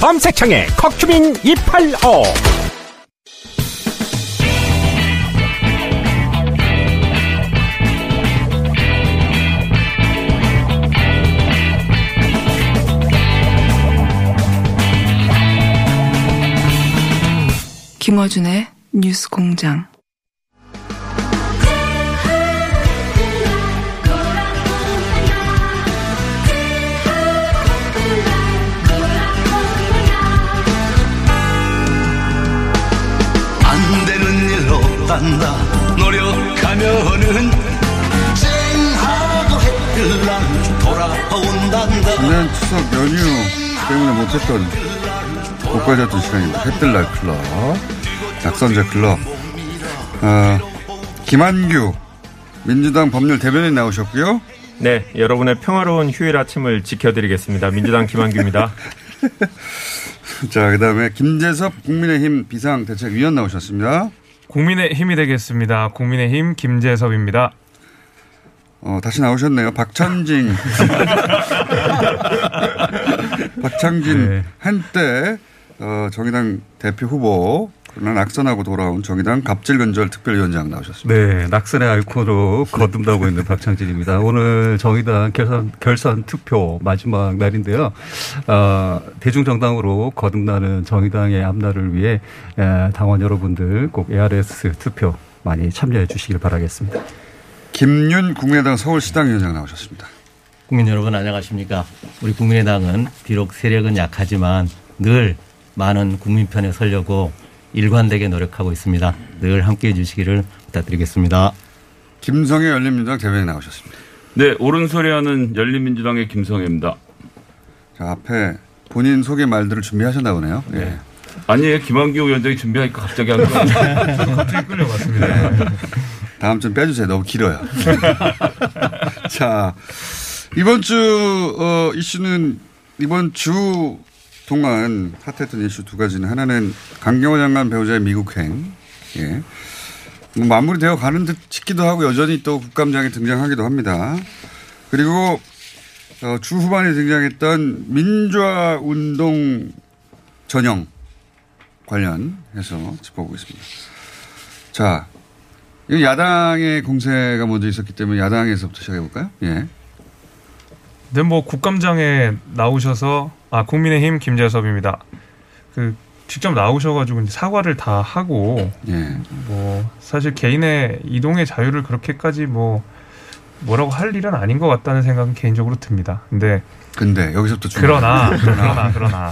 검색창에 커큐민 285 김어준의 뉴스 공장. 일 없단다 노력하면은 쨍하고 해뜰랑 돌아온단다 지난 추석 연휴 때문에 못했던 못 가졌던 시간입니다. 햇들날 클럽, 낙선제 클럽. 어, 김한규 민주당 법률 대변인 나오셨고요. 네, 여러분의 평화로운 휴일 아침을 지켜드리겠습니다. 민주당 김한규입니다. 자, 그다음에 김재섭 국민의힘 비상대책위원 나오셨습니다. 국민의 힘이 되겠습니다. 국민의 힘 김재섭입니다. 어, 다시 나오셨네요. 박찬진. 박창진 네. 한때 어, 정의당 대표 후보 그러나 낙선하고 돌아온 정의당 갑질근절 특별위원장 나오셨습니다. 네, 낙선의 아이콘으로 거듭나고 있는 박창진입니다. 오늘 정의당 결선, 결선 투표 마지막 날인데요. 어, 대중정당으로 거듭나는 정의당의 앞날을 위해 에, 당원 여러분들 꼭 ARS 투표 많이 참여해 주시길 바라겠습니다. 김윤 국민의당 서울시당위원장 나오셨습니다. 국민 여러분 안녕하십니까. 우리 국민의당은 비록 세력은 약하지만 늘 많은 국민 편에 서려고 일관되게 노력하고 있습니다. 늘 함께해 주시기를 부탁드리겠습니다. 김성애 열린민주당 대변인 나오셨습니다. 네, 옳은 소리하는 열린민주당의 김성애입니다. 자, 앞에 본인 소개 말들을 준비하셨나 보네요. 예. 아니에요. 김한규 위원장이 준비하니까 갑자기 한 거예요. 저도 갑자기 끌려갔습니다. 다음 좀 빼주세요. 너무 길어요. 자, 이번 주, 어, 이슈는 이번 주 동안 핫했던 이슈 두 가지는 하나는 강경호 장관 배우자의 미국행. 예. 뭐 마무리되어 가는 듯 싶기도 하고 여전히 또 국감장에 등장하기도 합니다. 그리고 어, 주 후반에 등장했던 민주화 운동 전형 관련해서 짚어보겠습니다. 자, 이 야당의 공세가 먼저 있었기 때문에 야당에서부터 시작해볼까요? 예. 근데 뭐 국감장에 나오셔서 아 국민의힘 김재섭입니다. 그 직접 나오셔가지고 사과를 다 하고 예. 뭐 사실 개인의 이동의 자유를 그렇게까지 뭐 뭐라고 할 일은 아닌 것 같다는 생각은 개인적으로 듭니다. 근데 근데 여기서부터 그러나 거. 그러나 그러나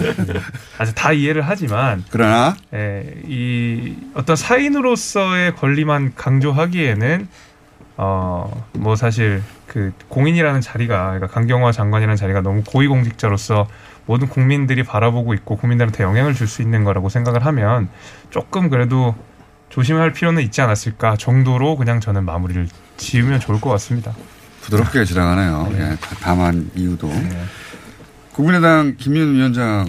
아직 다 이해를 하지만 그러나 예, 이 어떤 사인으로서의 권리만 강조하기에는 어 뭐 사실 그 공인이라는 자리가 그러니까 강경화 장관이라는 자리가 너무 고위공직자로서 모든 국민들이 바라보고 있고 국민들한테 영향을 줄 수 있는 거라고 생각을 하면 조금 그래도 조심할 필요는 있지 않았을까 정도로 그냥 저는 마무리를 지으면 좋을 것 같습니다. 부드럽게 지나가네요. 예. 다- 다만 이유도. 국민의당 김윤 위원장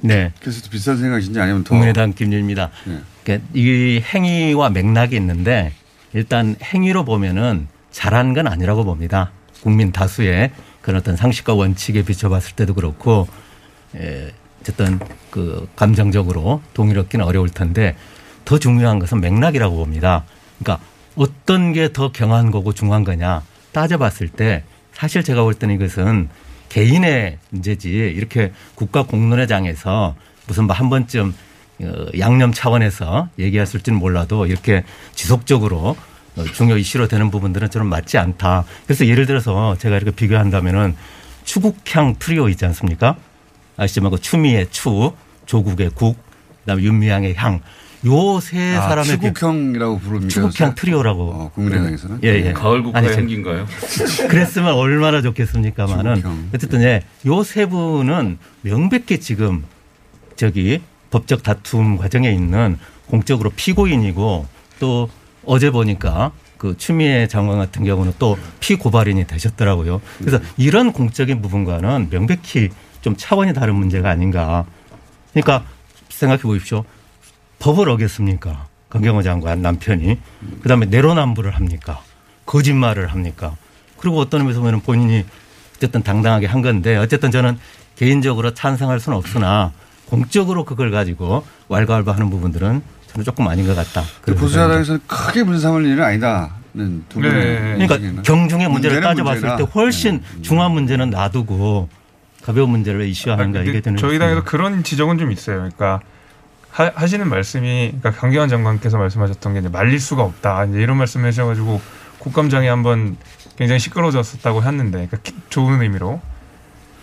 네. 께서도 비슷한 생각이신지 아니면 더. 국민의당 김윤입니다. 예. 그러니까 이 행위와 맥락이 있는데 일단 행위로 보면은 잘한 건 아니라고 봅니다. 국민 다수의 그런 어떤 상식과 원칙에 비춰봤을 때도 그렇고 에, 어쨌든 그 감정적으로 동의를 얻기는 어려울 텐데 더 중요한 것은 맥락이라고 봅니다. 그러니까 어떤 게 더 경한 거고 중한 거냐 따져봤을 때 사실 제가 볼 때는 이것은 개인의 문제지 이렇게 국가 공론회장에서 무슨 뭐 한 번쯤 어, 양념 차원에서 얘기했을지는 몰라도 이렇게 지속적으로 어, 중요 이슈로 되는 부분들은 저는 맞지 않다. 그래서 예를 들어서 제가 이렇게 비교한다면은 추국향 트리오 있지 않습니까? 아시지만 그 추미의 추, 조국의 국, 그다음에 윤미향의 향 요세 아, 사람의 비- 추국형이라고 부릅니다. 추국형 트리오라고. 어, 국민의당에서는 예, 예. 가을 저- 향기인가요? 그랬으면 얼마나 좋겠습니까만은. 어쨌든 예, 요세 분은 명백히 지금 저기 법적 다툼 과정에 있는 공적으로 피고인이고 또 어제 보니까 그 추미애 장관 같은 경우는 또 피고발인이 되셨더라고요. 그래서 이런 공적인 부분과는 명백히 좀 차원이 다른 문제가 아닌가. 그러니까 생각해 보십시오. 법을 어겼습니까? 강경호 장관 남편이. 그 다음에 내로남불을 합니까? 거짓말을 합니까? 그리고 어떤 의미에서 보면 본인이 어쨌든 당당하게 한 건데 어쨌든 저는 개인적으로 찬성할 수는 없으나 공적으로 그걸 가지고 왈가왈부하는 부분들은 저는 조금 아닌 것 같다. 그 보수야당에서는 크게 문제 삼을 일은 아니다는 두 분의 그러니까 인식에는. 경중의 문제를 따져봤을 문제다. 때 훨씬 중요한 문제는 놔두고 가벼운 문제를 이슈화하는가 이게 되는 저희 당에서 그런 지적은 좀 있어요. 그러니까 하, 시는 말씀이 그러니까 강경환 장관께서 말씀하셨던 게 이제 말릴 수가 없다. 이제 이런 말씀을 하셔가지고 국감장이 한번 굉장히 시끄러워졌었다고 했는데 그러니까 기- 좋은 의미로.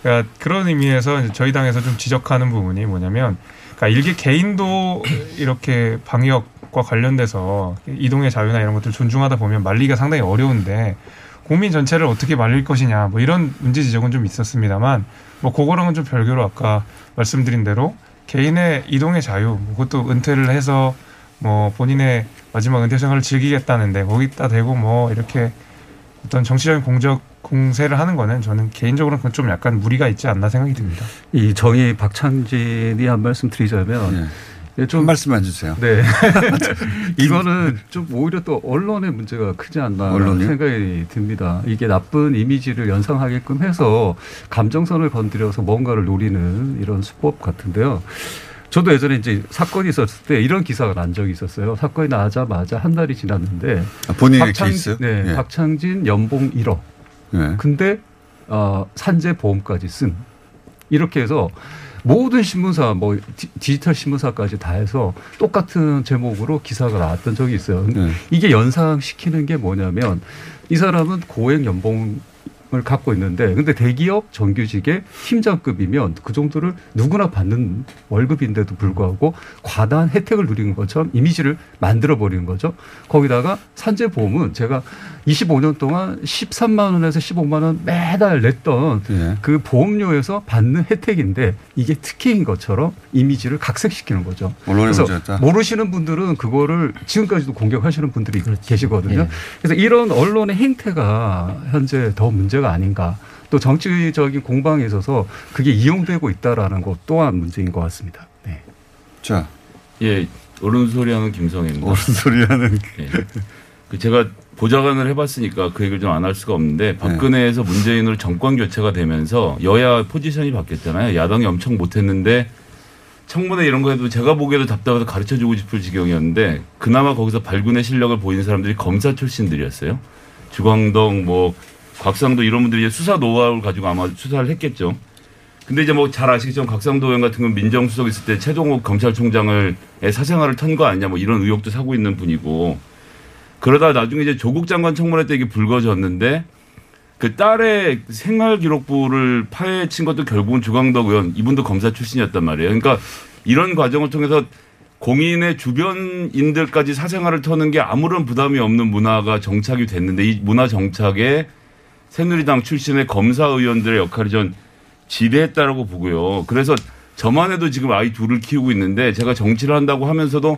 그러니까 그런 의미에서 저희 당에서 좀 지적하는 부분이 뭐냐면 그러니까 일개 개인도 이렇게 방역과 관련돼서 이동의 자유나 이런 것들 존중하다 보면 말리기가 상당히 어려운데 국민 전체를 어떻게 말릴 것이냐 뭐 이런 문제 지적은 좀 있었습니다만 뭐 그거랑은 좀 별개로 아까 말씀드린 대로 개인의 이동의 자유 뭐 그것도 은퇴를 해서 뭐 본인의 마지막 은퇴 생활을 즐기겠다는데 거기다 대고 뭐 이렇게 어떤 정치적인 공적 공세를 하는 거는 저는 개인적으로는 그건 좀 약간 무리가 있지 않나 생각이 듭니다. 이 정의 박창진이 한 말씀 드리자면 예, 좀 말씀만 주세요. 네. 이거는 좀 오히려 또 언론의 문제가 크지 않나? 생각이 듭니다. 이게 나쁜 이미지를 연상하게끔 해서 감정선을 건드려서 뭔가를 노리는 이런 수법 같은데요. 저도 예전에 이제 사건이 있었을 때 이런 기사가 난 적이 있었어요. 사건이 나자마자 한 달이 지났는데 아, 본인의 케이스? 네, 예. 박창진 연봉 1억. 예. 근데 어, 산재 보험까지 쓴 이렇게 해서 모든 신문사 뭐 디- 디지털 신문사까지 다 해서 똑같은 제목으로 기사가 나왔던 적이 있어요. 네. 이게 연상시키는 게 뭐냐면 이 사람은 고액 연봉 을 갖고 있는데 근데 대기업 정규직의 팀장급이면 그 정도를 누구나 받는 월급인데도 불구하고 과다한 혜택을 누리는 것처럼 이미지를 만들어 버리는 거죠. 거기다가 산재 보험은 제가 25년 동안 13만 원에서 15만 원 매달 냈던 예. 그 보험료에서 받는 혜택인데 이게 특혜인 것처럼 이미지를 각색시키는 거죠. 그래서 문제였다. 모르시는 분들은 그거를 지금까지도 공격하시는 분들이 계시거든요. 예. 그래서 이런 언론의 행태가 현재 더 문제 가 아닌가. 또 정치적인 공방에 있어서 그게 이용되고 있다라는 것 또한 문제인 것 같습니다. 네. 자. 예, 어른 소리하는 김성입니다. 어른 소리하는. 예. 그 제가 보좌관을 해봤으니까 그 얘기를 좀 안 할 수가 없는데 박근혜에서 문재인으로 정권 교체가 되면서 여야 포지션이 바뀌었잖아요. 야당이 엄청 못했는데 청문회 이런 거 해도 제가 보기에도 답답해서 가르쳐주고 싶을 지경이었는데 그나마 거기서 발군의 실력을 보인 사람들이 검사 출신들이었어요. 주광덕 뭐 곽상도 이런 분들이 이제 수사 노하우를 가지고 아마 수사를 했겠죠. 근데 이제 뭐 잘 아시겠지만 곽상도 의원 같은 건 민정수석 있을 때 최동욱 검찰총장을 의 사생활을 턴 거 아니냐 뭐 이런 의혹도 사고 있는 분이고 그러다 나중에 이제 조국 장관 청문회 때 이게 불거졌는데 그 딸의 생활 기록부를 파헤친 것도 결국은 주광덕 의원 이분도 검사 출신이었단 말이에요. 그러니까 이런 과정을 통해서 공인의 주변인들까지 사생활을 터는 게 아무런 부담이 없는 문화가 정착이 됐는데 이 문화 정착에 새누리당 출신의 검사 의원들의 역할이 전 지대했다라고 보고요. 그래서 저만 해도 지금 아이 둘을 키우고 있는데 제가 정치를 한다고 하면서도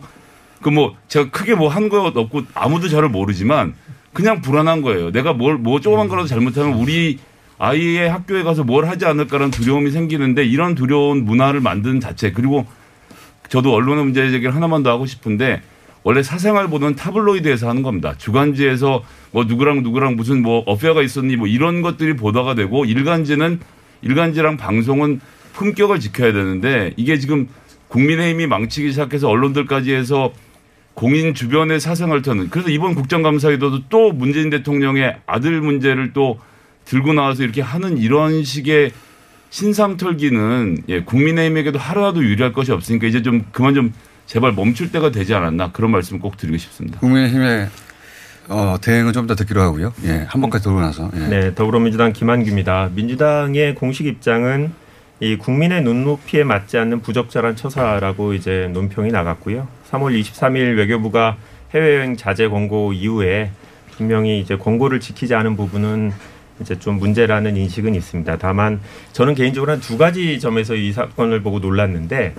그 뭐 제가 크게 뭐 한 거 없고 아무도 저를 모르지만 그냥 불안한 거예요. 내가 뭘 뭐 조그만 거라도 잘못하면 우리 아이의 학교에 가서 뭘 하지 않을까라는 두려움이 생기는데 이런 두려운 문화를 만드는 자체 그리고 저도 언론의 문제 제기를 하나만 더 하고 싶은데 원래 사생활 보는 타블로이드에서 하는 겁니다. 주간지에서 뭐 누구랑 누구랑 무슨 뭐 어페어가 있었니 뭐 이런 것들이 보도가 되고 일간지는 일간지랑 방송은 품격을 지켜야 되는데 이게 지금 국민의힘이 망치기 시작해서 언론들까지 해서 공인 주변의 사생활 터는 그래서 이번 국정감사에도 또 문재인 대통령의 아들 문제를 또 들고 나와서 이렇게 하는 이런 식의 신상 털기는 예, 국민의힘에게도 하루라도 유리할 것이 없으니까 이제 좀 그만 좀 제발 멈출 때가 되지 않았나 그런 말씀을 꼭 드리고 싶습니다. 국민의힘의 어, 대응은 좀 더 듣기로 하고요. 예, 한 번까지 들고 나서. 예. 네, 더불어민주당 김한규입니다. 민주당의 공식 입장은 이 국민의 눈높이에 맞지 않는 부적절한 처사라고 이제 논평이 나갔고요. 3월 23일 외교부가 해외여행 자제 권고 이후에 분명히 이제 권고를 지키지 않은 부분은 이제 좀 문제라는 인식은 있습니다. 다만 저는 개인적으로 한 두 가지 점에서 이 사건을 보고 놀랐는데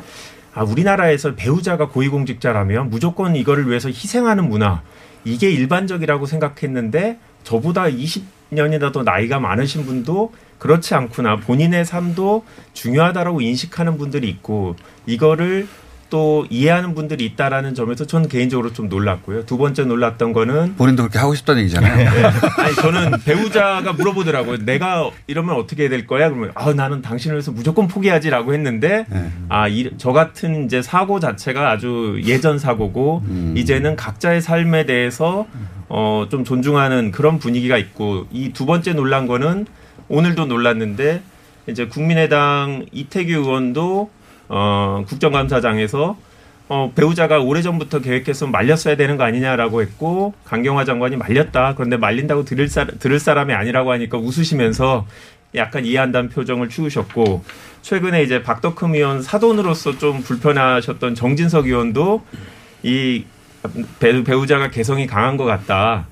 아, 우리나라에서 배우자가 고위공직자라면 무조건 이거를 위해서 희생하는 문화. 이게 일반적이라고 생각했는데 저보다 20년이나 더 나이가 많으신 분도 그렇지 않구나. 본인의 삶도 중요하다라고 인식하는 분들이 있고 이거를 또 이해하는 분들이 있다라는 점에서 저는 개인적으로 좀 놀랐고요. 두 번째 놀랐던 거는 본인도 그렇게 하고 싶다는 얘기잖아요. 네. 아니 저는 배우자가 물어보더라고요. 내가 이러면 어떻게 될 거야? 그러면 아 나는 당신을 위해서 무조건 포기하지라고 했는데 네. 아저 같은 이제 사고 자체가 아주 예전 사고고 음. 이제는 각자의 삶에 대해서 어 좀 존중하는 그런 분위기가 있고 이 두 번째 놀란 거는 오늘도 놀랐는데 이제 국민의당 이태규 의원도 어 국정감사장에서 어, 배우자가 오래전부터 계획했으면 말렸어야 되는 거 아니냐라고 했고 강경화 장관이 말렸다. 그런데 말린다고 들을, 사, 들을 사람이 아니라고 하니까 웃으시면서 약간 이해한다는 표정을 취우셨고 최근에 이제 박덕흠 의원 사돈으로서 좀 불편하셨던 정진석 의원도 이 배, 배우자가 개성이 강한 것 같다.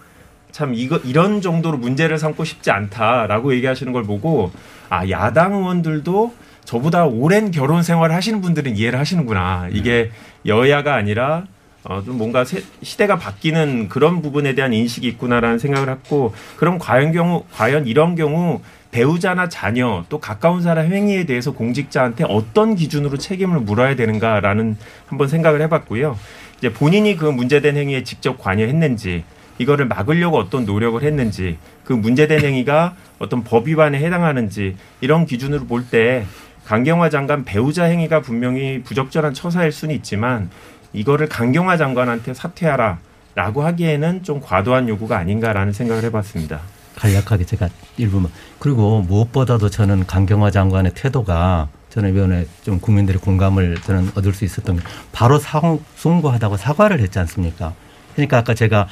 참 이거 이런 정도로 문제를 삼고 싶지 않다라고 얘기하시는 걸 보고 아 야당 의원들도 저보다 오랜 결혼 생활을 하시는 분들은 이해를 하시는구나. 이게 여야가 아니라 어, 좀 뭔가 세, 시대가 바뀌는 그런 부분에 대한 인식이 있구나라는 생각을 했고 그럼 과연 경우 과연 이런 경우 배우자나 자녀 또 가까운 사람 행위에 대해서 공직자한테 어떤 기준으로 책임을 물어야 되는가라는 한번 생각을 해봤고요. 이제 본인이 그 문제된 행위에 직접 관여했는지 이거를 막으려고 어떤 노력을 했는지 그 문제된 행위가 어떤 법 위반에 해당하는지 이런 기준으로 볼 때 강경화 장관 배우자 행위가 분명히 부적절한 처사일 수는 있지만 이거를 강경화 장관한테 사퇴하라라고 하기에는 좀 과도한 요구가 아닌가라는 생각을 해봤습니다. 간략하게 제가 일부만 그리고 무엇보다도 저는 강경화 장관의 태도가 저는 이번에 좀 국민들의 공감을 저는 얻을 수 있었던 게 바로 사, 송구하다고 사과를 했지 않습니까? 그러니까 아까 제가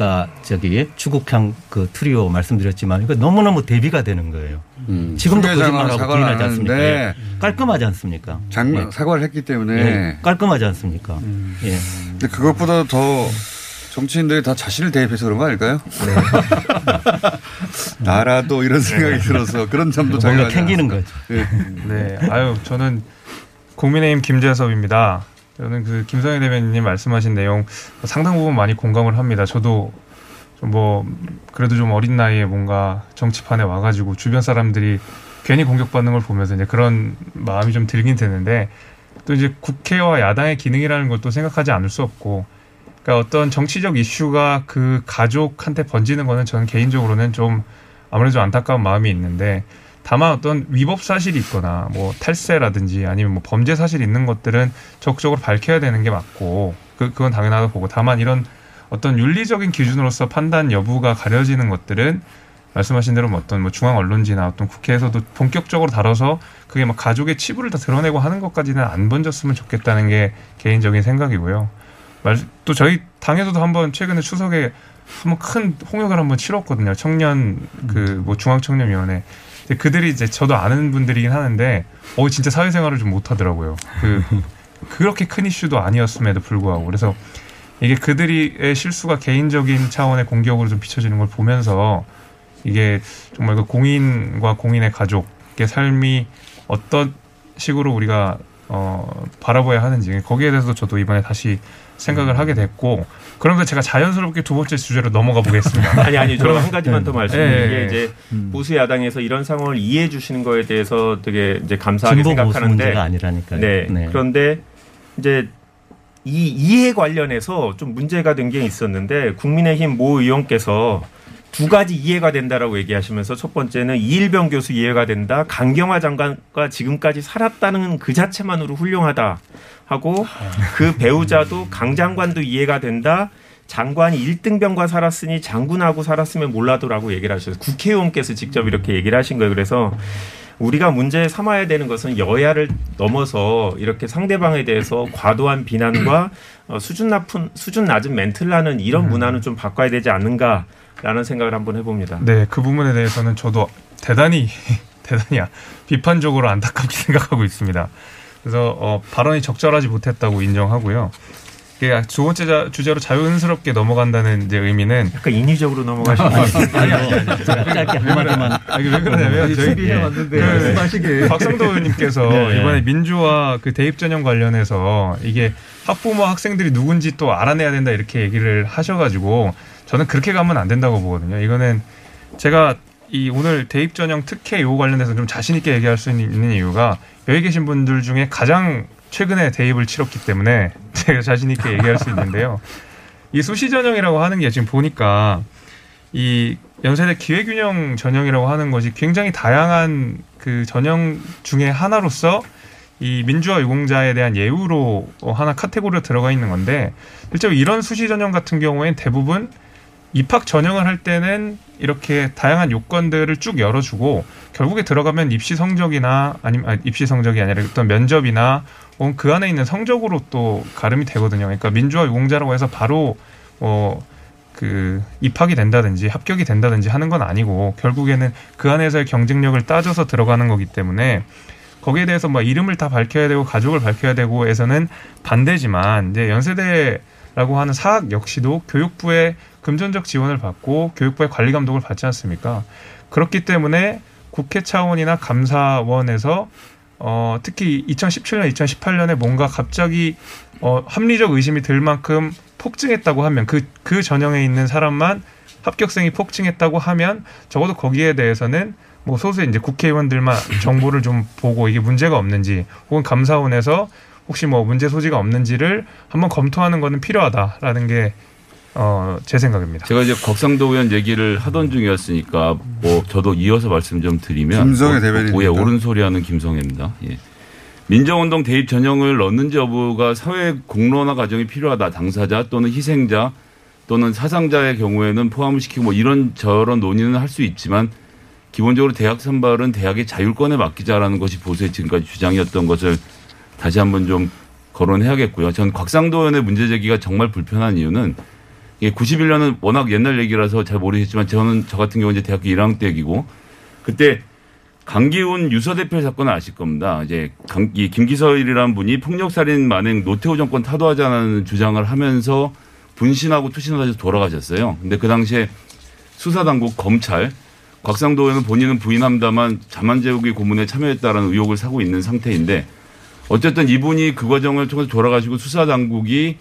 아까 저기 추국향 그 트리오 말씀드렸지만 이거 너무너무 대비가 되는 거예요. 음. 지금도 거짓말하고 사과를 부인하지 안 않습니까? 예. 깔끔하지 않습니까? 장, 예. 사과를 했기 때문에 예. 깔끔하지 않습니까? 예. 근데 그것보다 더 정치인들이 다 자신을 대입해서 그런 거 아닐까요? 나라도 이런 생각이 들어서 그런 점도 자기가 캥기는 거죠. 예. 네, 아유 저는 국민의힘 김재섭입니다. 저는 그 김성애 대변인님 말씀하신 내용 상당 부분 많이 공감을 합니다. 저도 좀뭐 그래도 좀 어린 나이에 뭔가 정치판에 와가지고 주변 사람들이 괜히 공격받는 걸 보면서 이제 그런 마음이 좀 들긴 되는데 또 이제 국회와 야당의 기능이라는 것도 생각하지 않을 수 없고 그러니까 어떤 정치적 이슈가 그 가족한테 번지는 거는 저는 개인적으로는 좀 아무래도 좀 안타까운 마음이 있는데 다만 어떤 위법 사실이 있거나 뭐 탈세라든지 아니면 뭐 범죄 사실이 있는 것들은 적극적으로 밝혀야 되는 게 맞고 그 그건 당연하다고 보고 다만 이런 어떤 윤리적인 기준으로서 판단 여부가 가려지는 것들은 말씀하신 대로 뭐 어떤 뭐 중앙 언론지나 어떤 국회에서도 본격적으로 다뤄서 그게 막 가족의 치부를 다 드러내고 하는 것까지는 안 번졌으면 좋겠다는 게 개인적인 생각이고요. 말, 또 저희 당에서도 한번 최근에 추석에 한번 큰 홍역을 한번 치렀거든요. 청년 그 뭐 중앙청년위원회. 그들이 이제 저도 아는 분들이긴 하는데 어 진짜 사회생활을 좀 못하더라고요. 그 그렇게 큰 이슈도 아니었음에도 불구하고 그래서 이게 그들의 실수가 개인적인 차원의 공격으로 좀 비춰지는 걸 보면서 이게 정말 그 공인과 공인의 가족의 삶이 어떤 식으로 우리가 어 바라봐야 하는지 거기에 대해서 저도 이번에 다시 생각을 하게 됐고 그러면서 제가 자연스럽게 두 번째 주제로 넘어가 보겠습니다. 아니 아니 저한 가지만 더 말씀드리는 예, 게 예. 이제 보수 야당에서 이런 상황을 이해해 주시는 거에 대해서 되게 이제 감사하게 생각하는데 문제가 아니라니까요. 네. 네. 그런데 이제 이 이해 관련해서 좀 문제가 된 게 있었는데 국민의힘 모 의원께서 두 가지 이해가 된다라고 얘기하시면서 첫 번째는 이일병 교수 이해가 된다. 강경화 장관과 지금까지 살았다는 그 자체만으로 훌륭하다 하고 그 배우자도 강 장관도 이해가 된다. 장관이 1등병과 살았으니 장군하고 살았으면 몰라도라고 얘기를 하셨어요. 국회의원께서 직접 이렇게 얘기를 하신 거예요. 그래서 우리가 문제 삼아야 되는 것은 여야를 넘어서 이렇게 상대방에 대해서 과도한 비난과 어, 수준 높은 수준 낮은 멘트를 하는 이런 문화는 좀 바꿔야 되지 않는가 라는 생각을 한번 해봅니다. 네, 그 부분에 대해서는 저도 대단히 대단히 비판적으로 안타깝게 생각하고 있습니다. 그래서 어, 발언이 적절하지 못했다고 인정하고요. 이게 두 번째 자- 주제로 자연스럽게 넘어간다는 이제 의미는 약간 인위적으로 넘어가시는 아니 아니 아니 짧게 한마디만. 아니 왜 그러냐면 저희 준비해 왔는데 말씀하시게. 박성도 의원님께서 네, 네. 이번에 민주화 그 대입 전형 관련해서 이게 학부모 학생들이 누군지 또 알아내야 된다 이렇게 얘기를 하셔가지고 저는 그렇게 가면 안 된다고 보거든요. 이거는 제가 이 오늘 대입 전형 특혜 요 관련해서 좀 자신 있게 얘기할 수 있는 이유가 여기 계신 분들 중에 가장 최근에 대입을 치렀기 때문에 제가 자신 있게 얘기할 수 있는데요. 이 수시 전형이라고 하는 게 지금 보니까 이 연세대 기회균형 전형이라고 하는 것이 굉장히 다양한 그 전형 중에 하나로서 이 민주화 유공자에 대한 예우로 어, 하나 카테고리로 들어가 있는 건데 실제로 이런 수시 전형 같은 경우에는 대부분 입학 전형을 할 때는 이렇게 다양한 요건들을 쭉 열어주고 결국에 들어가면 입시 성적이나 아니면 아니, 입시 성적이 아니라 어떤 면접이나 혹은 그 안에 있는 성적으로 또 가름이 되거든요. 그러니까 민주화 유공자라고 해서 바로 어, 그 입학이 된다든지 합격이 된다든지 하는 건 아니고 결국에는 그 안에서의 경쟁력을 따져서 들어가는 거기 때문에 거기에 대해서 막 이름을 다 밝혀야 되고 가족을 밝혀야 되고 해서는 반대지만 이제 연세대라고 하는 사학 역시도 교육부의 금전적 지원을 받고 교육부의 관리 감독을 받지 않습니까? 그렇기 때문에 국회 차원이나 감사원에서 어, 특히 2017년, 2018년에 뭔가 갑자기 어, 합리적 의심이 들 만큼 폭증했다고 하면 그, 그 전형에 있는 사람만 합격생이 폭증했다고 하면 적어도 거기에 대해서는 뭐 소수의 이제 국회의원들만 정보를 좀 보고 이게 문제가 없는지 혹은 감사원에서 혹시 뭐 문제 소지가 없는지를 한번 검토하는 거는 필요하다라는 게 어, 제 생각입니다. 제가 이제 곽상도 의원 얘기를 하던 중이었으니까 뭐 저도 이어서 말씀 좀 드리면 김성애 뭐, 대변인입니다. 예, 옳은 소리 하는 김성애입니다. 예. 민정운동 대입 전형을 넣는지 여부가 사회 공론화 과정이 필요하다. 당사자 또는 희생자 또는 사상자의 경우에는 포함을 시키고 뭐 이런 저런 논의는 할 수 있지만 기본적으로 대학 선발은 대학의 자율권에 맡기자라는 것이 보수의 지금까지 주장이었던 것을 다시 한번 좀 거론해야겠고요. 전 곽상도 의원의 문제 제기가 정말 불편한 이유는 이게 91년은 워낙 옛날 얘기라서 잘 모르겠지만 저는 저 같은 경우 이제 대학교 1학년 때 얘기고 그때 강기훈 유서 대표 사건을 아실 겁니다. 이제 강, 이 김기설이라는 분이 폭력살인 만행 노태우 정권 타도하자는 주장을 하면서 분신하고 투신을 해서 돌아가셨어요. 근데 그 당시에 수사당국 검찰 곽상도 의원은 본인은 부인합니다만 자만재우기 고문에 참여했다라는 의혹을 사고 있는 상태인데 어쨌든 이분이 그 과정을 통해서 돌아가시고 수사당국이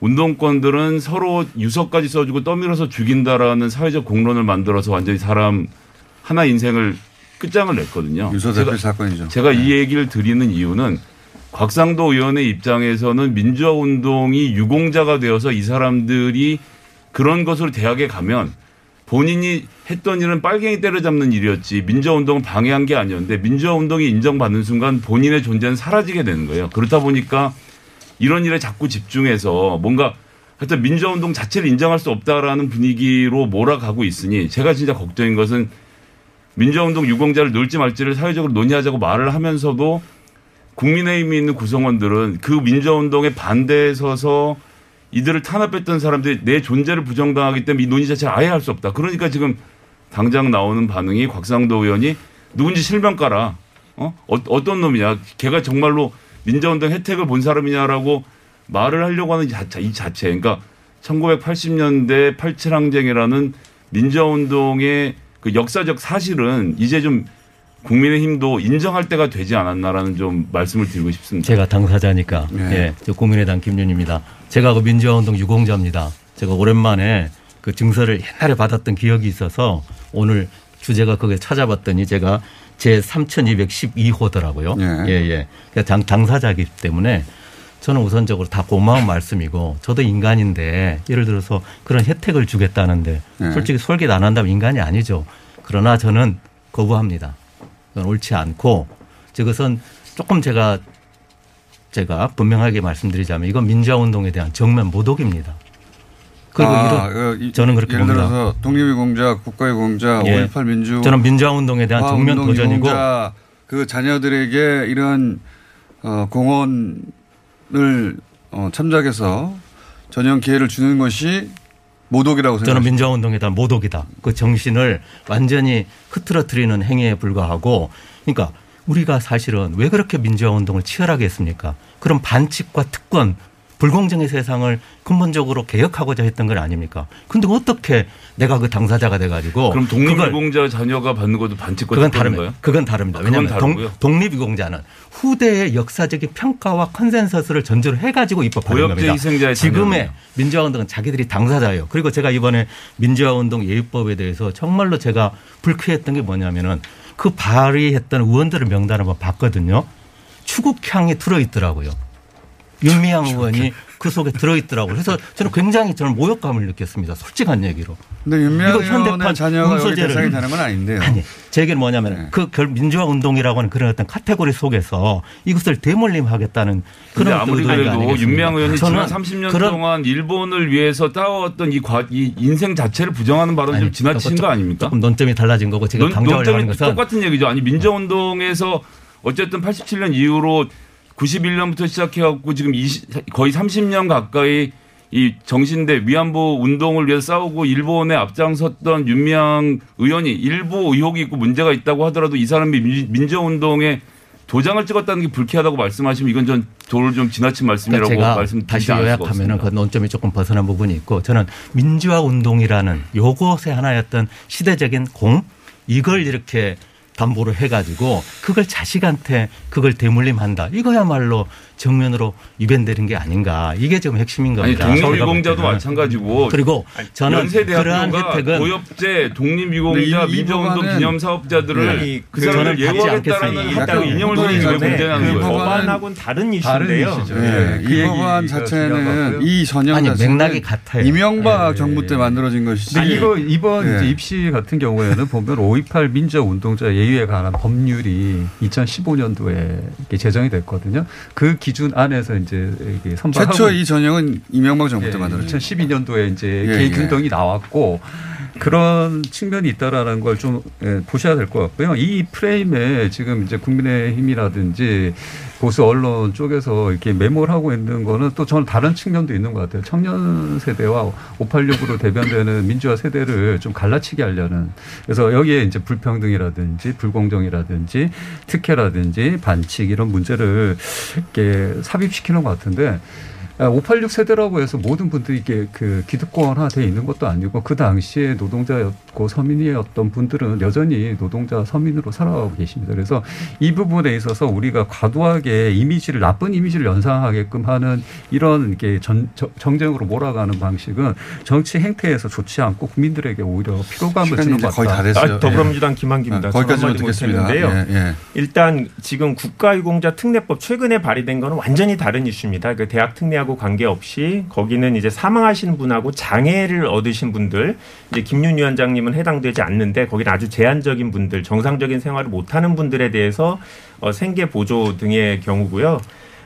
운동권들은 서로 유서까지 써주고 떠밀어서 죽인다라는 사회적 공론을 만들어서 완전히 사람 하나 인생을 끝장을 냈거든요. 유서 제가, 대표 사건이죠. 제가 이 얘기를 드리는 이유는 곽상도 의원의 입장에서는 민주화 운동이 유공자가 되어서 이 사람들이 그런 것으로 대학에 가면 본인이 했던 일은 빨갱이 때려잡는 일이었지 민주화 운동을 방해한 게 아니었는데 민주화 운동이 인정받는 순간 본인의 존재는 사라지게 되는 거예요. 그렇다 보니까 이런 일에 자꾸 집중해서 뭔가 하여튼 민주화 운동 자체를 인정할 수 없다라는 분위기로 몰아가고 있으니 제가 진짜 걱정인 것은 민주화 운동 유공자를 넣을지 말지를 사회적으로 논의하자고 말을 하면서도 국민의힘에 있는 구성원들은 그 민주화 운동에 반대에 서서 이들을 탄압했던 사람들이 내 존재를 부정당하기 때문에 이 논의 자체를 아예 할 수 없다. 그러니까 지금 당장 나오는 반응이 곽상도 의원이 누군지 실명 깔아. 어? 어 어떤 놈이냐. 걔가 정말로 민주화운동 혜택을 본 사람이냐라고 말을 하려고 하는 이 자체, 이 자체. 그러니까 1980년대 87항쟁이라는 민주화운동의 그 역사적 사실은 이제 좀 국민의힘도 인정할 때가 되지 않았나라는 좀 말씀을 드리고 싶습니다. 제가 당사자니까. 네. 예. 저 국민의당 김윤입니다. 제가 그 민주화운동 유공자입니다. 제가 오랜만에 그 증서를 옛날에 받았던 기억이 있어서 오늘 주제가 거기에 찾아봤더니 제가 제 3212호더라고요. 예. 예, 예. 그러니까 당, 당사자이기 때문에 저는 우선적으로 다 고마운 말씀이고 저도 인간인데 예를 들어서 그런 혜택을 주겠다는데 예. 솔직히 솔깃 안 한다면 인간이 아니죠. 그러나 저는 거부합니다. 그건 옳지 않고 저것은 조금 제가 제가 분명하게 말씀드리자면 이건 민주화 운동에 대한 정면 모독입니다. 그리고 아, 이런 그 이- 저는 그렇게 예를 봅니다. 들어서 독립유공자, 국가유공자, 예. 5.18 민주 저는 민주화 운동에 대한 정면 도전이고 그 자녀들에게 이런 어, 공헌을 어, 참작해서 전형 기회를 주는 것이 모독이라고 저는 생각합니다. 민주화 운동에 대한 모독이다. 그 정신을 완전히 흐트러뜨리는 행위에 불과하고 그러니까 우리가 사실은 왜 그렇게 민주화 운동을 치열하게 했습니까? 그런 반칙과 특권 불공정의 세상을 근본적으로 개혁하고자 했던 건 아닙니까? 근데 어떻게 내가 그 당사자가 돼가지고 그럼 독립유공자 자녀가 받는 것도 반칙과 그건 특권인가요? 다릅니다. 그건 다릅니다. 그건 왜냐하면 독립유공자는 후대의 역사적인 평가와 컨센서스를 전제로 해가지고 입법하는 고엽제 겁니다. 지금의 자녀네요. 민주화 운동은 자기들이 당사자예요. 그리고 제가 이번에 민주화 운동 예입법에 대해서 정말로 제가 불쾌했던 게 뭐냐면은 그 발의했던 의원들의 명단을 한번 봤거든요. 추국향이 들어있더라고요. 윤미향 의원이 그 속에 들어있더라고요. 그래서 저는 굉장히 저는 모욕감을 느꼈습니다. 솔직한 얘기로. 근데 윤미향 현대판 의원의 자녀가 대상이 되는 건 아닌데요. 아니, 제 얘기는 뭐냐면 그결 민주화 운동이라고 하는 그런 어떤 카테고리 속에서 이것을 대물림하겠다는 그런 아무리 그래도? 윤미향 의원이 지난 저는 30년 그런 동안 일본을 위해서 따왔던 이, 과, 이 인생 자체를 부정하는 발언이 좀 지나치신 거 아닙니까? 조금 논점이 달라진 거고 제가 논점이 것은 똑같은 얘기죠. 아니 민주운동에서 어쨌든 87년 이후로 91년부터 시작해갖고 지금 20, 거의 30년 가까이 이 정신대 위안부 운동을 위해서 싸우고 일본에 앞장섰던 윤미향 의원이 일부 의혹이 있고 문제가 있다고 하더라도 이 사람이 민- 민주운동에 도장을 찍었다는 게 불쾌하다고 말씀하시면 이건 전 도를 좀 지나친 말씀이라고 그러니까 말씀드리지 다시 요약하면은. 그 논점이 조금 벗어난 부분이 있고 저는 민주화 운동이라는 요것의 하나였던 시대적인 공 이걸 이렇게 담보로 해가지고 그걸 자식한테 그걸 대물림한다. 이거야말로 정면으로 유변되는 게 아닌가. 이게 지금 핵심인 아니 겁니다. 볼 독립유공자도. 마찬가지고 그리고 저는 그러한 혜택은 고엽제 독립유공자 이 민주운동 기념사업자들을 네. 그그 사람을 저는 예우하겠다라는 않겠습니다. 이념을 그 문제라는 그 거예요. 법안하고는 다른 이슈인데요. 예, 네, 그이 얘기가 법안 자체는. 이 전형 아니, 맥락이 같아요. 이명박 예, 정부 때 예. 만들어진 것이지. 이거 이번 예. 이제 입시 같은 경우에는 보면 5.28 민주화 운동자 예 유에 관한 법률이 2015년도에 제정이 됐거든요. 그 기준 안에서 이제 선발하고 최초 이 전형은 이명박 정부 때 만들어졌죠. 2012년도에 이제 예, 개균등이 나왔고 그런 측면이 있다라는 걸 좀 보셔야 될 것 같고요. 이 프레임에 지금 이제 국민의힘이라든지 보수 언론 쪽에서 이렇게 메모를 하고 있는 거는 또 저는 다른 측면도 있는 것 같아요. 청년 세대와 586으로 대변되는 민주화 세대를 좀 갈라치게 하려는 그래서 여기에 이제 불평등이라든지 불공정이라든지 특혜라든지 반칙 이런 문제를 이렇게 삽입시키는 것 같은데 586 세대라고 해서 모든 분들이 이게 그 기득권화돼 있는 것도 아니고 그 당시에 노동자였고 서민이었던 분들은 여전히 노동자 서민으로 살아가고 계십니다. 그래서 이 부분에 있어서 우리가 과도하게 이미지를 나쁜 이미지를 연상하게끔 하는 이런 게 전, 저- 정쟁으로 몰아가는 방식은 정치 행태에서 좋지 않고 국민들에게 오히려 피로감을 주는 것 거의 다 같다. 됐어요. 아, 더불어민주당 김한기입니다. 아, 거기까지만 저는 한마디 듣겠습니다. 못했는데요. 예, 예. 일단 지금 국가유공자 특례법 최근에 발의된 거는 완전히 다른 이슈입니다. 그 대학 특례하고 관계없이 거기는 이제 사망하신 분하고 장애를 얻으신 분들 이제 김윤 위원장님은 해당되지 않는데 거기는 아주 제한적인 분들 정상적인 생활을 못하는 분들에 대해서 어, 생계 보조 등의 경우고요.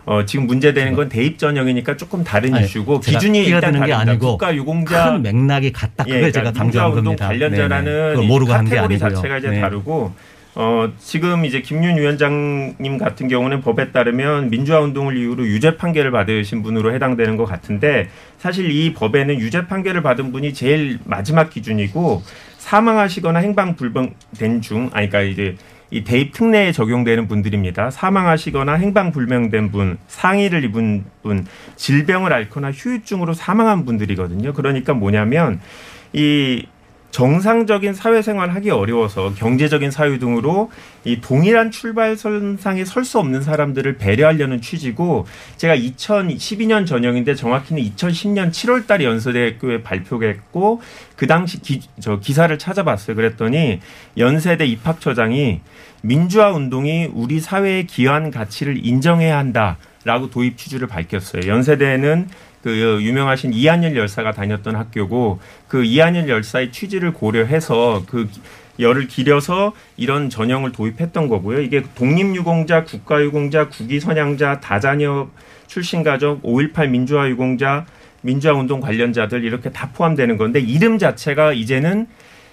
어, 지금 문제되는 건 대입 전형이니까 조금 다른 아니, 이슈고 제가 기준이 일단 끼어드는 게. 아니고 국가 유공자 큰 맥락이 같다. 그걸 예, 제가 그러니까 강조한 민주화운동 겁니다. 관련자라는. 그걸 이 모르고 한게 카테고리 아니고요. 자체가 이제 네. 다르고 어, 지금 이제 김윤 위원장님 같은 경우는 법에 따르면 민주화 운동을 이유로 유죄 판결을 받으신 분으로 해당되는 것 같은데 사실 이 법에는 유죄 판결을 받은 분이 제일 마지막 기준이고 사망하시거나 행방 불명된 중 아니 그러니까 이제 이 대입 특례에 적용되는 분들입니다. 사망하시거나 행방 불명된 분, 상해를 입은 분, 질병을 앓거나 휴유증으로 사망한 분들이거든요. 그러니까 뭐냐면 이 정상적인 사회생활 하기 어려워서 경제적인 사유 등으로 이 동일한 출발선상에 설 수 없는 사람들을 배려하려는 취지고 제가 2012년 전형인데 정확히는 2010년 7월 달에 연세대학교에 발표했고 그 당시 기, 저 기사를 찾아봤어요. 그랬더니 연세대 입학처장이 민주화 운동이 우리 사회의 기여한 가치를 인정해야 한다 라고 도입 취지를 밝혔어요. 연세대는 그 유명하신 이한열 열사가 다녔던 학교고 그 이한열 열사의 취지를 고려해서 그 열을 기려서 이런 전형을 도입했던 거고요. 이게 독립유공자, 국가유공자, 국위선양자, 다자녀 출신 가족, 5.18 민주화 유공자, 민주화 운동 관련자들 이렇게 다 포함되는 건데 이름 자체가 이제는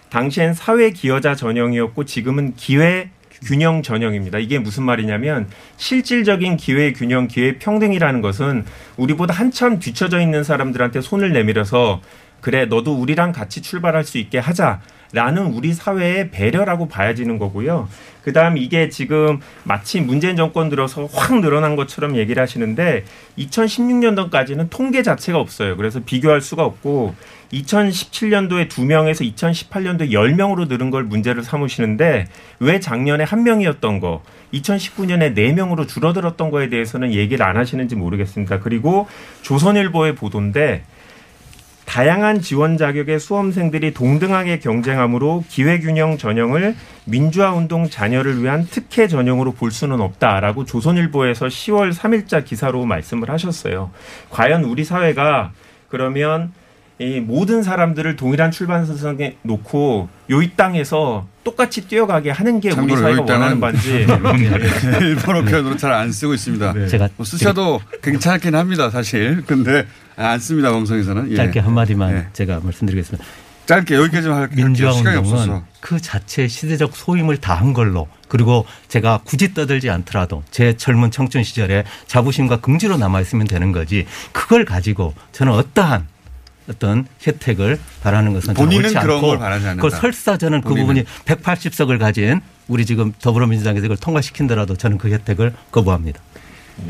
당시엔 사회 기여자 전형이었고 지금은 기회 균형 전형입니다. 이게 무슨 말이냐면 실질적인 기회 균형, 기회 평등이라는 것은 우리보다 한참 뒤처져 있는 사람들한테 손을 내밀어서 그래 너도 우리랑 같이 출발할 수 있게 하자 라는 우리 사회의 배려라고 봐야지는 거고요. 그 다음 이게 지금 마치 문재인 정권 들어서 확 늘어난 것처럼 얘기를 하시는데 2016년도까지는 통계 자체가 없어요. 그래서 비교할 수가 없고 2017년도에 2명에서 2018년도에 10명으로 늘은 걸 문제를 삼으시는데 왜 작년에 한 명이었던 거 2019년에 4명으로 줄어들었던 거에 대해서는 얘기를 안 하시는지 모르겠습니다. 그리고 조선일보의 보도인데 다양한 지원 자격의 수험생들이 동등하게 경쟁하므로 기회균형 전형을 민주화 운동 자녀를 위한 특혜 전형으로 볼 수는 없다라고 조선일보에서 10월 3일자 기사로 말씀을 하셨어요. 과연 우리 사회가 그러면 이 모든 사람들을 동일한 출발선상에 놓고 요이 땅에서 똑같이 뛰어가게 하는 게 우리 사회가 원하는 반지. 일본어 표현으로 잘 안 쓰고 있습니다. 제가- 뭐 쓰셔도 괜찮긴 합니다, 사실. 근데 안 씁니다, 방송에서는. 예. 짧게 한 마디만 예. 제가 말씀드리겠습니다. 짧게 여기까지만 할게요. 민주화 시간이 운동은 없어서. 그 자체의 시대적 소임을 다 한 걸로 그리고 제가 굳이 떠들지 않더라도 제 젊은 청춘 시절에 자부심과 긍지로 남아 있으면 되는 거지 그걸 가지고 저는 어떠한 어떤 혜택을 바라는 것은 본인은 옳지 그런 않고 걸 바라지 않는다. 그 설사 저는 그 본인은. 부분이 180석을 가진 우리 지금 더불어민주당에서 이걸 통과시킨더라도 저는 그 혜택을 거부합니다.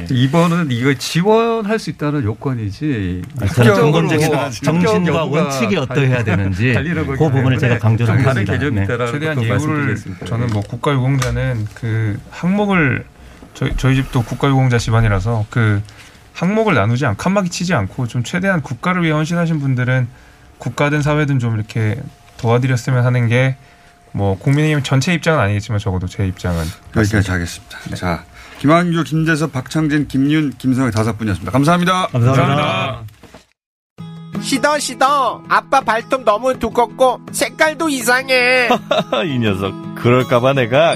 이번은 이거 지원할 수 있다는 요건이지. 근본적인 합격으로 정신과 원칙이 어떠해야 되는지 그 부분을 제가 강조를. 개념이 네. 최대한 예우를. 저는 예. 뭐 국가유공자는 그 항목을 저희, 저희 집도 국가유공자 집안이라서 그 항목을 나누지 않고 칸막이 치지 않고 좀 최대한 국가를 위해 헌신하신 분들은 국가든 사회든 좀 이렇게 도와드렸으면 하는 게 뭐 국민의힘 전체 입장은 아니겠지만 적어도 제 입장은 여기까지 하겠습니다. 자, 김한규, 김재섭, 박창진, 김윤, 김성희 다섯 분이었습니다. 감사합니다. 감사합니다. 시더 시더 아빠 발톱 너무 두껍고 색깔도 이상해 이 녀석 그럴까봐 내가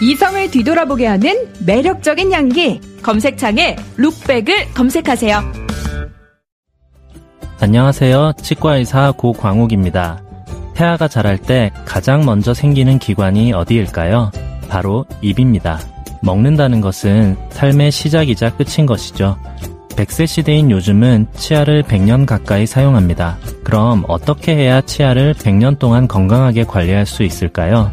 이성을 뒤돌아보게 하는 매력적인 향기 검색창에 룩백을 검색하세요 안녕하세요. 치과의사 고광욱입니다. 태아가 자랄 때 가장 먼저 생기는 기관이 어디일까요? 바로 입입니다. 먹는다는 것은 삶의 시작이자 끝인 것이죠. 100세 시대인 요즘은 치아를 100년 가까이 사용합니다. 그럼 어떻게 해야 치아를 100년 동안 건강하게 관리할 수 있을까요?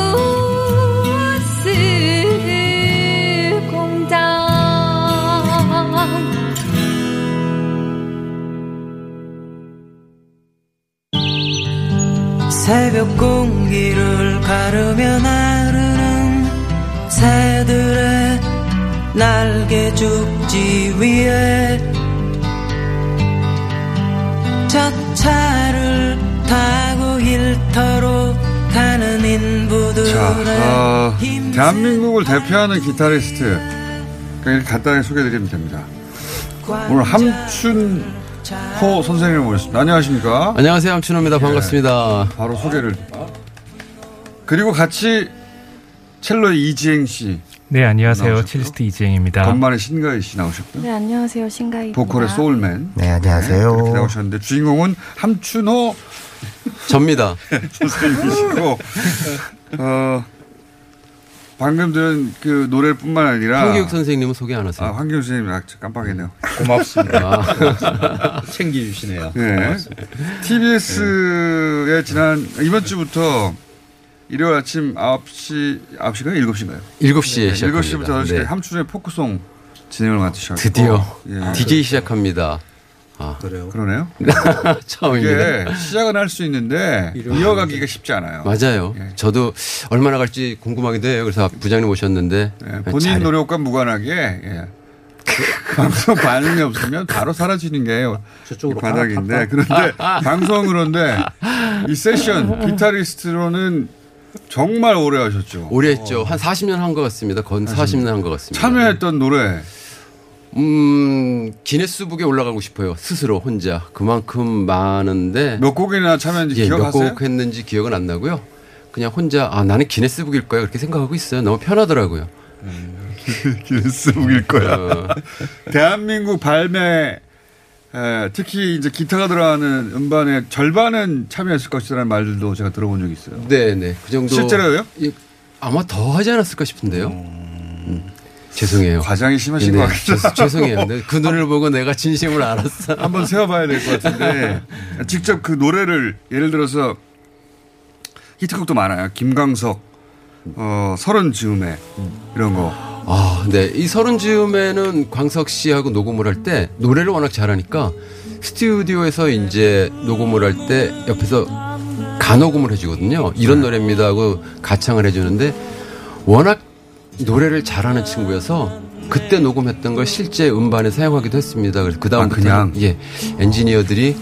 새벽 공기를 가르며 나르는 새들의 날개 죽지 위에 저 차를 타고 일터로 가는 인부들의 자, 어, 대한민국을 대표하는 기타리스트. 그냥 이렇게 간단하게 소개해드리면 됩니다. 오늘 함춘 호 선생님을 모셨습니다. 안녕하십니까? 안녕하세요. 함춘호입니다. 반갑습니다. 예, 바로 소개를. 그리고 같이 첼로의 이지행 씨. 네 안녕하세요. 첼리스트 이지행입니다. 건반의 신가희 씨 나오셨고요. 네, 안녕하세요. 신가입니다. 보컬의 소울맨. 네, 안녕하세요. 이렇게 나오셨는데 주인공은 함춘호 접니다. 선생님이시고, 어, 방금 들은 그 노래뿐만 아니라. 황교육 선생님은 소개 안 하세요? 아, 황교육 선생님, 아, 깜빡했네요. 고맙습니다. 챙겨주시네요. 네. 고맙습니다. TBS에 지난, 이번 주부터 일요일 아침 9시 9시가 7시인가요? 7시에 시작합니다. 7시부터 8시까지 네. 함춘의 포크송 진행을 맡으셨고 드디어 예. DJ 시작합니다. 아. 그래요? 그러네요. 처음입니다. 이게 시작은 할 수 있는데 이어가기가 쉽지 않아요. 맞아요. 저도 얼마나 갈지 궁금하기도 해요. 그래서 부장님 오셨는데 본인 잘- 노력과 무관하게 예. 그 방송 반응이 없으면 바로 사라지는 게이 바닥인데 그런데 방송 그런데 이 세션 기타리스트로는 정말 오래 하셨죠. 오래 했죠. 한 40년 한 것 같습니다. 건 40년 한 것 같습니다. 참여했던 노래 음, 기네스북에 올라가고 싶어요. 스스로 혼자. 그만큼 많은데. 몇 곡이나 참여했는지 예, 기억하세요? 몇 곡 했는지 기억은 안 나고요. 그냥 혼자, 아, 나는 기네스북일 거야. 그렇게 생각하고 있어요. 너무 편하더라고요. 기네스북일 거야. 어. 대한민국 발매 에, 특히 이제 기타가 들어가는 음반의 절반은 참여했을 것이라는 말들도 제가 들어본 적이 있어요. 네 네. 그 정도. 실제로요? 예, 아마 더 하지 않았을까 싶은데요. 음, 죄송해요. 과장이 심하신 네, 것 같아요. 죄- 죄송해요. 네, 그 눈을 보고 내가 진심을 알았어. 한번 세워봐야 될 것 같은데 직접 그 노래를 예를 들어서 히트곡도 많아요. 김광석, 어, 서른 즈음에 이런 거. 아, 네. 이 서른 즈음에는 광석 씨하고 녹음을 할 때 노래를 워낙 잘하니까 스튜디오에서 이제 녹음을 할 때 옆에서 가녹음을 해주거든요. 이런 노래입니다 하고 가창을 해주는데 워낙 노래를 잘하는 친구여서 그때 녹음했던 걸 실제 음반에 사용하기도 했습니다. 그래서 그 다음부터 그냥? 예 엔지니어들이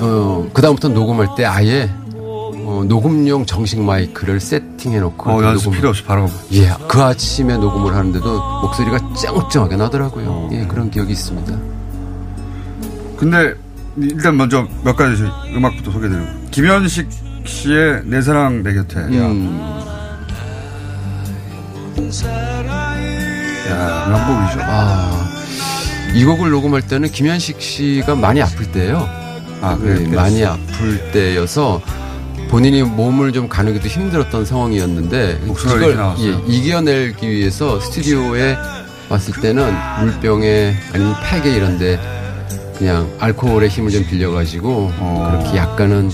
어, 그 다음부터 녹음할 때 아예 어, 녹음용 정식 마이크를 세팅해놓고 어, 그 연습 필요 없이 바로. 예, 그 아침에 녹음을 하는데도 목소리가 쨍쨍하게 나더라고요. 예, 그런 기억이 있습니다. 근데 일단 먼저 몇 가지 음악부터 소개드리고 김현식 씨의 내 사랑 내 곁에. 음. 야, 명곡이죠. 아, 이 곡을 녹음할 때는 김현식 씨가 많이 아플 때예요. 아, 네? 많이 아플 때여서 본인이 몸을 좀 가누기도 힘들었던 상황이었는데 나왔어요. 예, 이겨내기 위해서 스튜디오에 왔을 때는 물병에 아니면 팩에 이런데 그냥 알코올의 힘을 좀 빌려가지고 어. 그렇게 약간은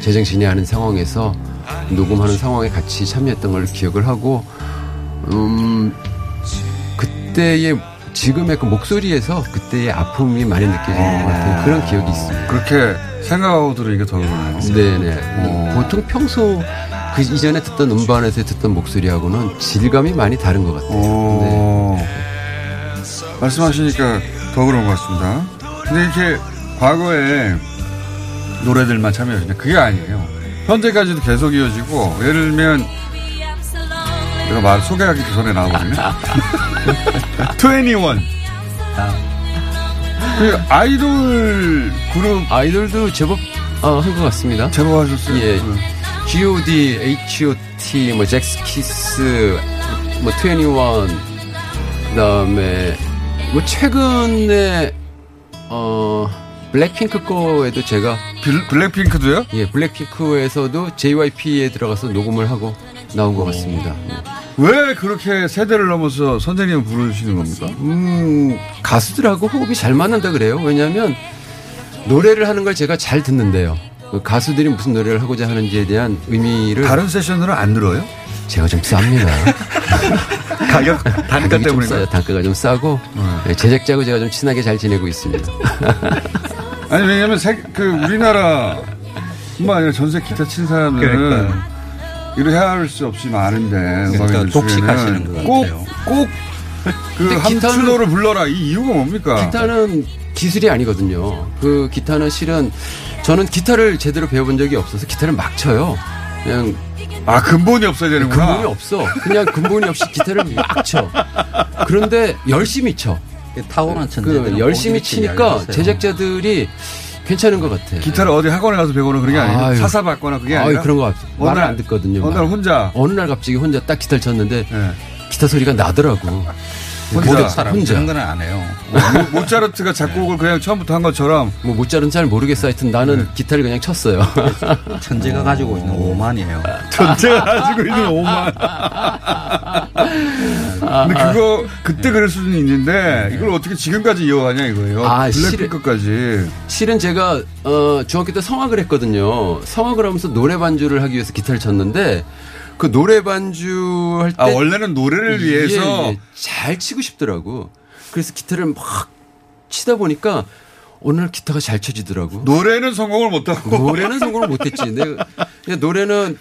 제정신이 아닌 상황에서 녹음하는 상황에 같이 참여했던 걸 기억을 하고 음 그때의 지금의 그 목소리에서 그때의 아픔이 많이 느껴지는 것 같은 그런 기억이 있습니다. 그렇게 생각하고 들으니까 더 그러네요. 네네. 어. 보통 평소 그 이전에 듣던 음반에서 듣던 목소리하고는 질감이 많이 다른 것 같아요. 어. 말씀하시니까 더 그런 것 같습니다. 근데 이렇게 과거에 노래들만 참여하시냐 그게 아니에요. 현재까지도 계속 이어지고 예를 들면 내가 말 소개하기 전에 나와버리네. 21. 그 아이돌 그룹 아이돌도 제법 어, 한 것 같습니다. 제법 하셨어요. 예. G.O.D, H.O.T, 뭐 잭스키스, 뭐 21, 그다음에 뭐 최근에 어 블랙핑크 거에도 제가 블랙핑크도요? 예, 블랙핑크에서도 JYP에 들어가서 녹음을 하고 나온 것 같습니다. 왜 그렇게 세대를 넘어서 선생님을 부르시는 겁니까? 음, 가수들하고 호흡이 잘 맞는다 그래요. 왜냐하면 노래를 하는 걸 제가 잘 듣는데요. 그 가수들이 무슨 노래를 하고자 하는지에 대한 의미를 다른 세션으로 안 들어요? 제가 좀 쌉니다. 가격 단가 때문인가요? 싸요. 단가가 좀 싸고 네, 제작자하고 제가 좀 친하게 잘 지내고 있습니다. 아니 왜냐면 세, 그 우리나라 뿐만 아니라 전세 기타 친 사람들은 그러니까요. 이를 헤아릴 수 없이 많은데 그러니까 음악인들 독식하시는. 꼭꼭 그 기타는- 함춘호를 불러라 이 이유가 뭡니까? 기타는 기술이 아니거든요. 그 기타는 실은 저는 기타를 제대로 배워본 적이 없어서 기타를 막 쳐요. 그냥 아 근본이 없어야 되는구나. 근본이 없어. 그냥 근본이 없이 기타를 막 쳐. 그런데 열심히 쳐. 타고난 그 천재들은 열심히 치니까 알려주세요. 제작자들이 괜찮은 것 같아. 기타를 어디 학원에 가서 배우는 그런 게 아유. 사사 받거나 그게 아유, 아니라 그런 거 같아. 어느 말을 날- 안 듣거든요. 어느 날 막. 혼자 어느 날 갑자기 혼자 딱 기타를 쳤는데 네. 기타 소리가 나더라고. 혼자 혼자. 그런 건 안 해요. 모- 모차르트가 작곡을 그냥 처음부터 한 것처럼 뭐 모짜르는 잘 모르겠어. 하여튼 나는 기타를 그냥 쳤어요. 천재가 가지고 있는 오만이에요. 전체가 가지고 있는 오만. 근데 그거 그때 그럴 수는 있는데 이걸 어떻게 지금까지 이어가냐 이거예요. 아, 블랙핑크까지. 실은 제가 어, 중학교 때 성악을 했거든요. 성악을 하면서 노래 반주를 하기 위해서 기타를 쳤는데 그 노래 반주 할때 아, 원래는 노래를 위해서? 잘 치고 싶더라고. 그래서 기타를 막 치다 보니까 날 기타가 잘 쳐지더라고. 노래는 성공을 못하고 노래는 성공을 못했지. 근데 노래는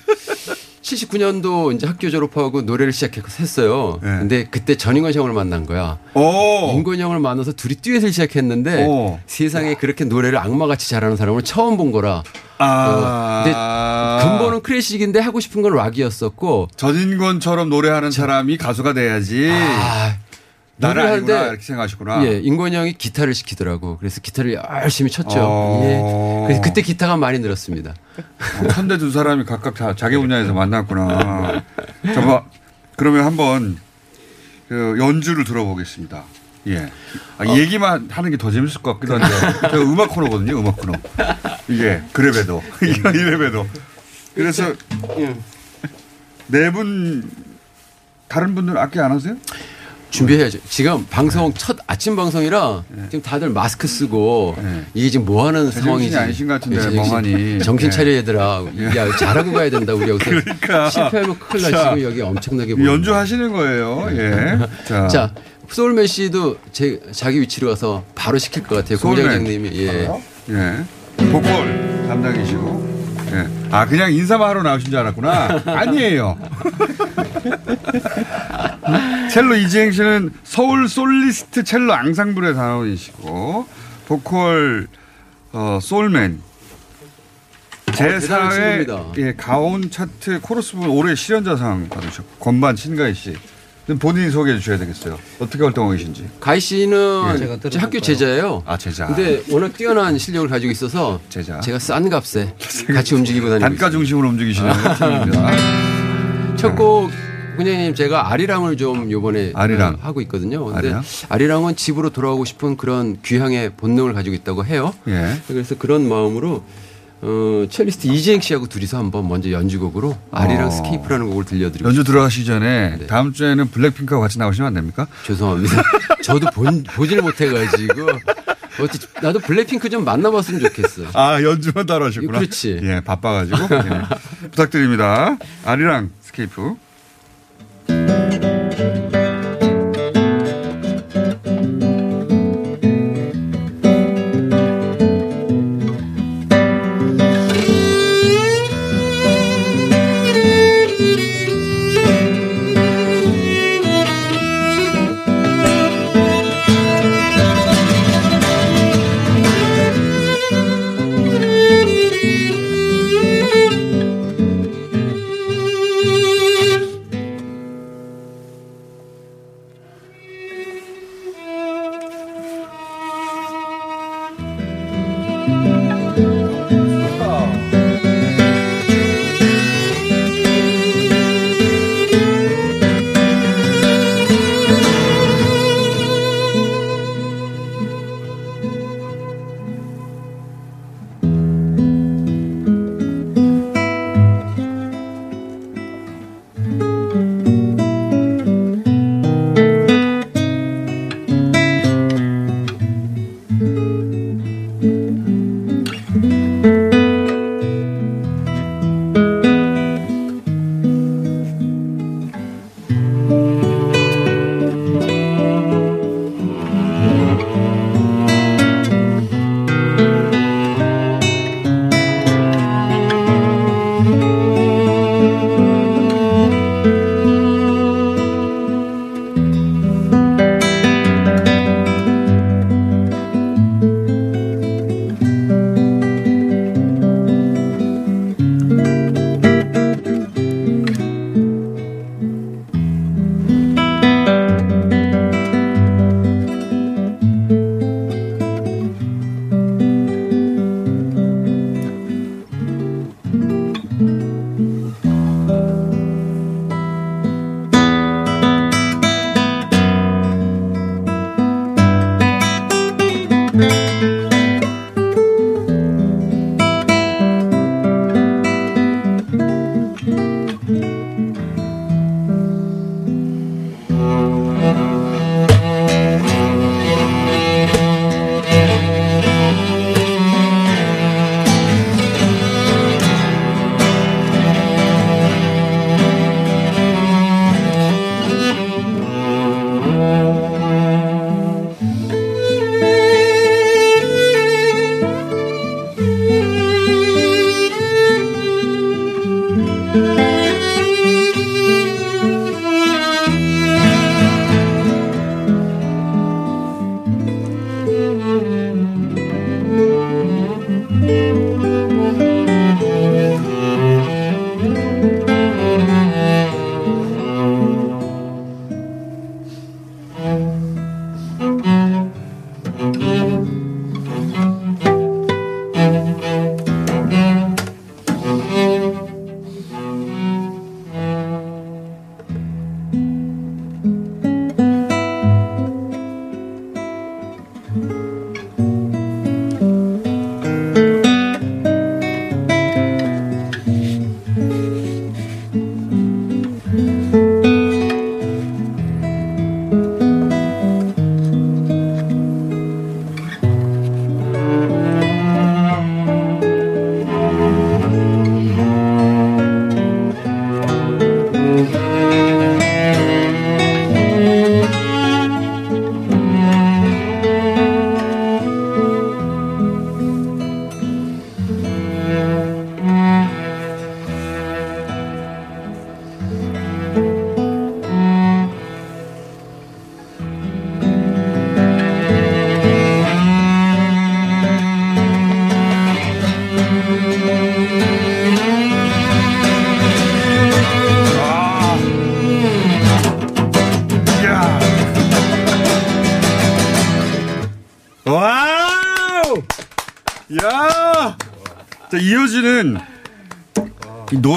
79년도 이제 학교 졸업하고 노래를 시작해서 했어요. 네. 근데 그때 전인권 형을 만난 거야. 오. 인권 형을 만나서 둘이 듀엣을 시작했는데 오. 세상에 그렇게 노래를 악마같이 잘하는 사람을 처음 본 거라. 아. 어, 근데 근본은 클래식인데 하고 싶은 건 락이었었고 전인권처럼 노래하는 사람이 가수가 돼야지. 나를 아니구나 하는데 이렇게 생각하시구나. 예, 인권 형이 기타를 시키더라고. 그래서 기타를 열심히 쳤죠. 어. 예. 그래서 그때 기타가 많이 늘었습니다. 어, 천대 두 사람이 각각 다 자기 분야에서 만났구나. 자, 뭐, 그러면 한번 그 연주를 들어보겠습니다. 예. 아, 어. 얘기만 하는 게 더 재밌을 것 같기도 한데. 제가 음악 코너거든요, 음악 코너. 이게, 그래봬도. 이래봬도. 그래서 네 분, 다른 분들 악기 안 하세요? 준비해야죠. 지금 방송 첫 아침 방송이라 지금 다들 마스크 쓰고 이게 지금 뭐 하는 상황이지? 아니신 것 같은데, 멍하니. 정신 예. 차려 얘들아. 야 잘하고 가야 된다 우리 여기서 그러니까. 실패하면 큰일 나 자, 지금 여기 엄청나게. 연주하시는 거예요. 예. 자. 자, 소울맨 씨도 제 자기 위치로 가서 바로 시킬 것 같아요. 공장장님이 예. 예. 보컬 담당이시고. 예. 아, 그냥 인사만 하러 나오신 줄 알았구나. 아니에요. 첼로 이지행 씨는 서울 솔리스트 첼로 앙상블의 단원이시고, 보컬, 어. 대단한 제4회 친구입니다. 예, 가온 차트 코러스 부분 올해 실현자상 받으셨고, 건반 신가희 씨. 그럼 본인이 소개해 주셔야 되겠어요. 어떻게 활동하고 계신지. 가희 씨는 예. 제가 제 학교 제자예요. 아, 제자. 근데 워낙 뛰어난 실력을 가지고 있어서 제자. 제가 싼 값에 같이 움직이고 다니고 단가 중심으로 움직이시는 팀입니다. 첫곡 공장장님 제가 아리랑을 좀 요번에 아리랑. 어, 하고 있거든요. 근데 아리랑? 아리랑? 은 집으로 돌아오고 싶은 그런 귀향의 본능을 가지고 있다고 해요. 예. 그래서 그런 마음으로 어, 첼리스트 이지행 씨하고 둘이서 한번 먼저 연주곡으로 아리랑 어. Scape라는 곡을 들려드리고 연주 들어가시기 전에 네. 다음 주에는 블랙핑크하고 같이 나오시면 안 됩니까? 죄송합니다. 저도 본, 보질 못해가지고 어떻게 나도 블랙핑크 좀 만나봤으면 좋겠어. 아 연주만 따로 하셨구나. 그렇지. 예, 바빠가지고 예. 부탁드립니다. 아리랑 Scape.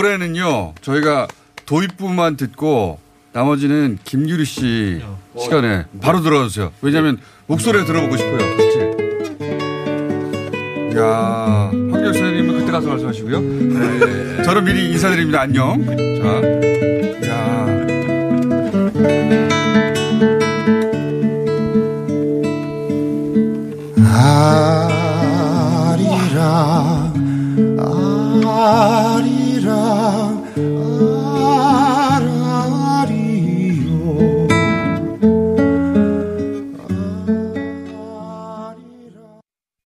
이 노래는요, 저희가 도입부만 듣고 나머지는 김규리 씨 시간에 바로 들어주세요. 왜냐면 목소리 들어보고 싶어요. 그치? 야 황교익 선생님은 그때 가서 말씀하시고요. 저는 미리 인사드립니다. 안녕. 자, 야. 아